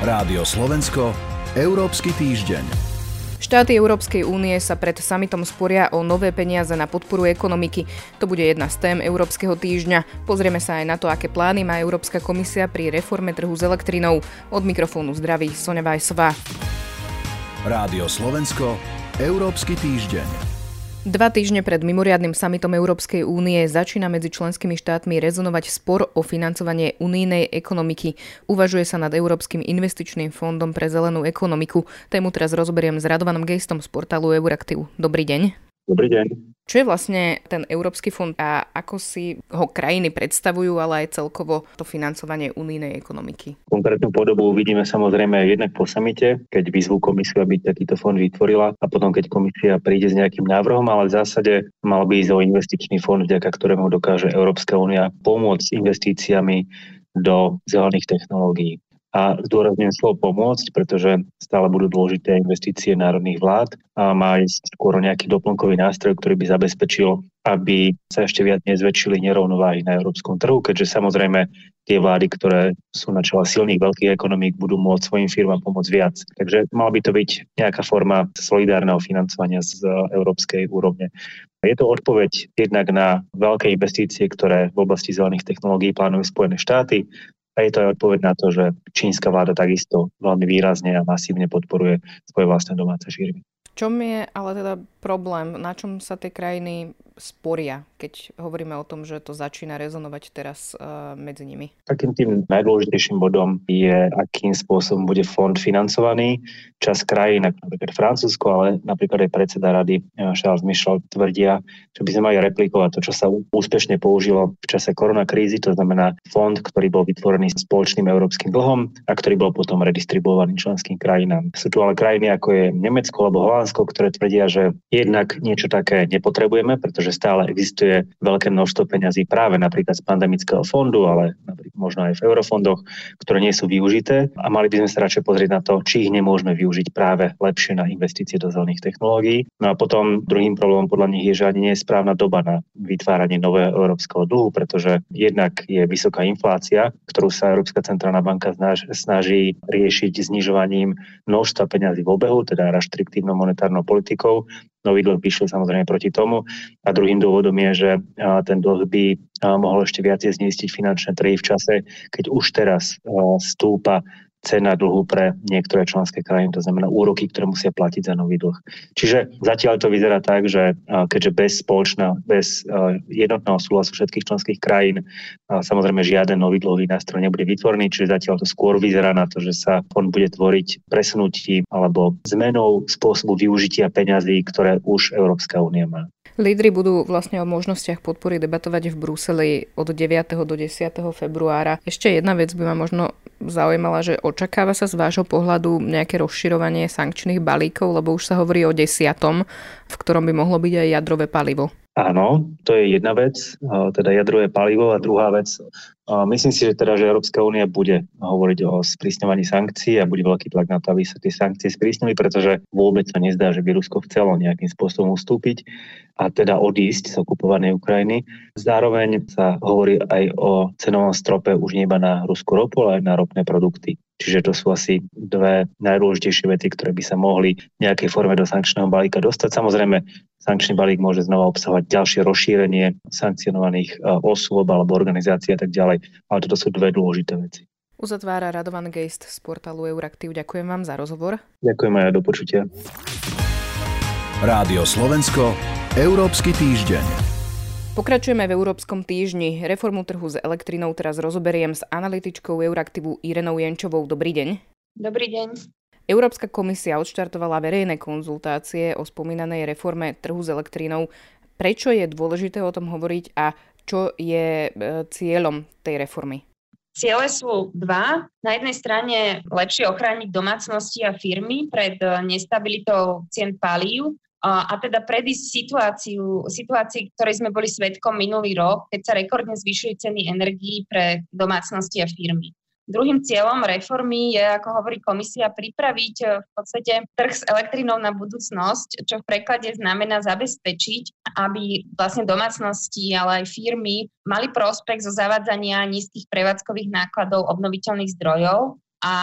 Rádio Slovensko, Európsky týždeň. Štáty Európskej únie sa pred samitom sporia o nové peniaze na podporu ekonomiky. To bude jedna z tém Európskeho týždňa. Pozrieme sa aj na to, aké plány má Európska komisia pri reforme trhu s elektrinou. Od mikrofónu zdraví Sonja Vajsová. Rádio Slovensko, Európsky týždeň. Dva týždne pred mimoriadnym samitom Európskej únie začína medzi členskými štátmi rezonovať spor o financovanie unijnej ekonomiky. Uvažuje sa nad Európskym investičným fondom pre zelenú ekonomiku. Tému teraz rozoberiem s Radovanom Gejstom z portálu Euraktiv. Dobrý deň. Dobrý deň. Čo je vlastne ten Európsky fond a ako si ho krajiny predstavujú, ale aj celkovo to financovanie unijnej ekonomiky? Konkrétnu podobu uvidíme samozrejme jednak po samite, keď vyzvú komisiu, aby takýto fond vytvorila a potom, keď komisia príde s nejakým návrhom, ale v zásade mal by ísť o investičný fond, vďaka ktorému dokáže Európska únia pomôcť investíciami do zelených technológií. A zdôrazňujem slovo pomôcť, pretože stále budú dôležité investície národných vlád a má ísť skôr nejaký doplnkový nástroj, ktorý by zabezpečil, aby sa ešte viac nezväčšili nerovnováhy na európskom trhu, keďže samozrejme tie vlády, ktoré sú na čele silných veľkých ekonomík, budú môcť svojim firmám pomôcť viac. Takže mal by to byť nejaká forma solidárneho financovania z európskej úrovne. Je to odpoveď jednak na veľké investície, ktoré v oblasti zelených technológií plánujú Spojené štáty, a je to aj odpoveď na to, že čínska vláda takisto veľmi výrazne a masívne podporuje svoje vlastné domáce firmy. V čom je ale teda problém? Na čom sa tie krajiny sporia, keď hovoríme o tom, že to začína rezonovať teraz uh, medzi nimi? Takým tým najdôležitejším bodom je, akým spôsobom bude fond financovaný. Čas krajín, napríklad Francúzsko, ale napríklad aj predseda rady eh, Charles Michel tvrdia, že by sme mali replikovať to, čo sa úspešne použilo v čase koronakrízy, to znamená fond, ktorý bol vytvorený spoločným európskym dlhom a ktorý bol potom redistribuovaný členským krajinám. Sú tu ale krajiny ako je Nemecko alebo Holandsko, ktoré tvrdia, že jednak niečo také nepotrebujeme, pretože že stále existuje veľké množstvo peňazí práve napríklad z pandemického fondu, ale napríklad možno aj v eurofondoch, ktoré nie sú využité a mali by sme sa radšej pozrieť na to, či ich nemôžeme využiť práve lepšie na investície do zelených technológií. No a potom druhým problémom podľa nich je, že ani nie je správna doba na vytváranie nového európskeho dlhu, pretože jednak je vysoká inflácia, ktorú sa Európska centrálna banka snaží riešiť znižovaním množstva peňazí v obehu, teda reštriktívnou monetárnou politikou nový dlh vyšiel samozrejme proti tomu. A druhým dôvodom je, že ten dlh by mohol ešte viacej znistiť finančné trhy v čase, keď už teraz stúpa cena dlhu pre niektoré členské krajiny, to znamená úroky, ktoré musia platiť za nový dlh. Čiže zatiaľ to vyzerá tak, že keďže bez spoločná, bez jednotného súhlasu všetkých členských krajín samozrejme žiaden nový dlhový nástroj nebude vytvorený, čiže zatiaľ to skôr vyzerá na to, že sa fond bude tvoriť presunutím alebo zmenou spôsobu využitia peňazí, ktoré už Európska únia má. Lídry budú vlastne o možnostiach podpory debatovať v Bruseli od 9. do 10. februára. Ešte jedna vec by ma možno zaujímala, že očakáva sa z vášho pohľadu nejaké rozširovanie sankčných balíkov, lebo už sa hovorí o desiatom, v ktorom by mohlo byť aj jadrové palivo. Áno, to je jedna vec, teda jadrové palivo a druhá vec. Myslím si, že teda, že Európska únia bude hovoriť o sprísňovaní sankcií a bude veľký tlak na to, aby sa tie sankcie sprísnili, pretože vôbec sa nezdá, že by Rusko chcelo nejakým spôsobom ustúpiť a teda odísť z okupovanej Ukrajiny. Zároveň sa hovorí aj o cenovom strope už nie iba na ruskú ropu, ale aj na ropné produkty. Čiže to sú asi dve najdôležitejšie veci, ktoré by sa mohli v nejakej forme do sankčného balíka dostať. Samozrejme, sankčný balík môže znova obsahovať ďalšie rozšírenie sankcionovaných e, osôb alebo organizácií a tak ďalej. Ale toto sú dve dôležité veci. Uzatvára Radovan Geist z portálu Euraktiv. Ďakujem vám za rozhovor. Ďakujem aj do počutia. Rádio Slovensko, Európsky týždeň. Pokračujeme v Európskom týždni. Reformu trhu s elektrinou teraz rozoberiem s analytičkou Euraktivu Irenou Jenčovou. Dobrý deň. Dobrý deň. Európska komisia odštartovala verejné konzultácie o spomínanej reforme trhu s elektrínou. Prečo je dôležité o tom hovoriť a čo je e, cieľom tej reformy? Ciele sú dva. Na jednej strane lepšie ochrániť domácnosti a firmy pred e, nestabilitou cien palív a teda predísť situáciu, situácii, ktorej sme boli svetkom minulý rok, keď sa rekordne zvyšujú ceny energií pre domácnosti a firmy. Druhým cieľom reformy je, ako hovorí komisia, pripraviť e, v podstate trh s elektrínou na budúcnosť, čo v preklade znamená zabezpečiť, aby vlastne domácnosti, ale aj firmy mali prospekt zo zavádzania nízkych prevádzkových nákladov obnoviteľných zdrojov a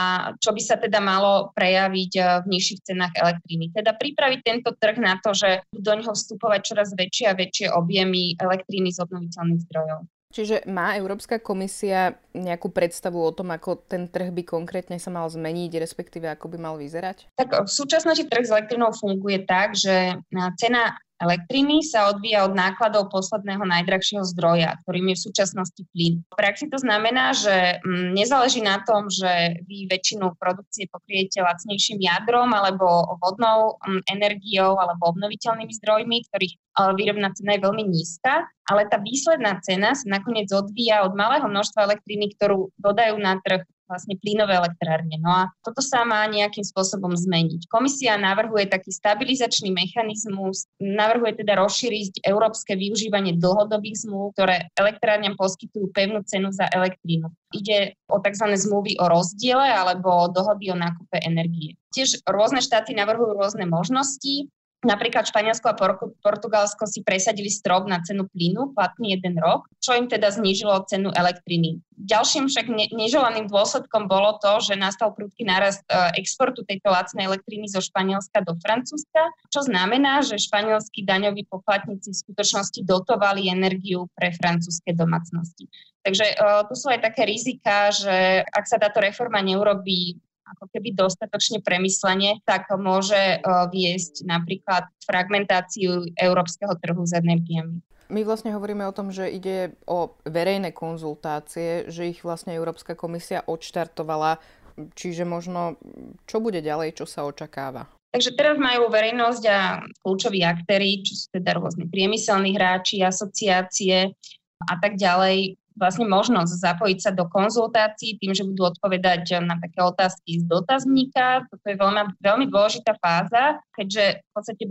čo by sa teda malo prejaviť eh, v nižších cenách elektriny. Teda pripraviť tento trh na to, že do ňoho vstupovať čoraz väčšie a väčšie objemy elektriny z obnoviteľných zdrojov. Čiže má Európska komisia nejakú predstavu o tom, ako ten trh by konkrétne sa mal zmeniť, respektíve ako by mal vyzerať? Tak v súčasnosti trh s elektrinou funguje tak, že cena elektriny sa odvíja od nákladov posledného najdrahšieho zdroja, ktorým je v súčasnosti plyn. V praxi to znamená, že mm, nezáleží na tom, že vy väčšinu produkcie pokriete lacnejším jadrom alebo vodnou mm, energiou alebo obnoviteľnými zdrojmi, ktorých výrobná cena je veľmi nízka, ale tá výsledná cena sa nakoniec odvíja od malého množstva elektriny, ktorú dodajú na trh vlastne plynové elektrárne. No a toto sa má nejakým spôsobom zmeniť. Komisia navrhuje taký stabilizačný mechanizmus, navrhuje teda rozšíriť európske využívanie dlhodobých zmluv, ktoré elektrárňam poskytujú pevnú cenu za elektrínu. Ide o tzv. zmluvy o rozdiele alebo dohody o nákupe energie. Tiež rôzne štáty navrhujú rôzne možnosti. Napríklad Španielsko a Portugalsko si presadili strop na cenu plynu, platný jeden rok, čo im teda znížilo cenu elektriny. Ďalším však ne- neželaným dôsledkom bolo to, že nastal prudký nárast e, exportu tejto lacnej elektriny zo Španielska do Francúzska, čo znamená, že španielskí daňoví poplatníci v skutočnosti dotovali energiu pre francúzske domácnosti. Takže uh, tu sú aj také rizika, že ak sa táto reforma neurobí ako keby dostatočne premyslenie, tak môže e, viesť napríklad fragmentáciu európskeho trhu s energiami. My vlastne hovoríme o tom, že ide o verejné konzultácie, že ich vlastne Európska komisia odštartovala, čiže možno čo bude ďalej, čo sa očakáva? Takže teraz majú verejnosť a kľúčoví aktéry, čo sú teda rôzne priemyselní hráči, asociácie a tak ďalej, vlastne možnosť zapojiť sa do konzultácií tým, že budú odpovedať na také otázky z dotazníka. Toto je veľmi, veľmi dôležitá fáza, keďže v podstate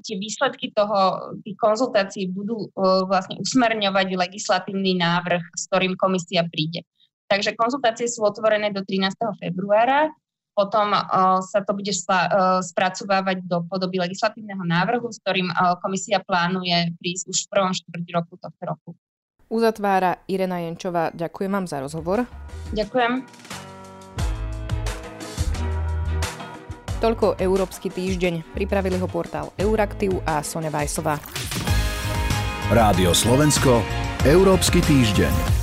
tie výsledky toho, tých konzultácií budú uh, vlastne usmerňovať legislatívny návrh, s ktorým komisia príde. Takže konzultácie sú otvorené do 13. februára, potom uh, sa to bude spracovávať do podoby legislatívneho návrhu, s ktorým komisia plánuje prísť už v prvom štvrť roku tohto roku. Uzatvára Irena Jenčová. Ďakujem vám za rozhovor. Ďakujem. Toľko Európsky týždeň. Pripravili ho portál Euraktiv a Sonja Vajsová. Rádio Slovensko, Európsky týždeň.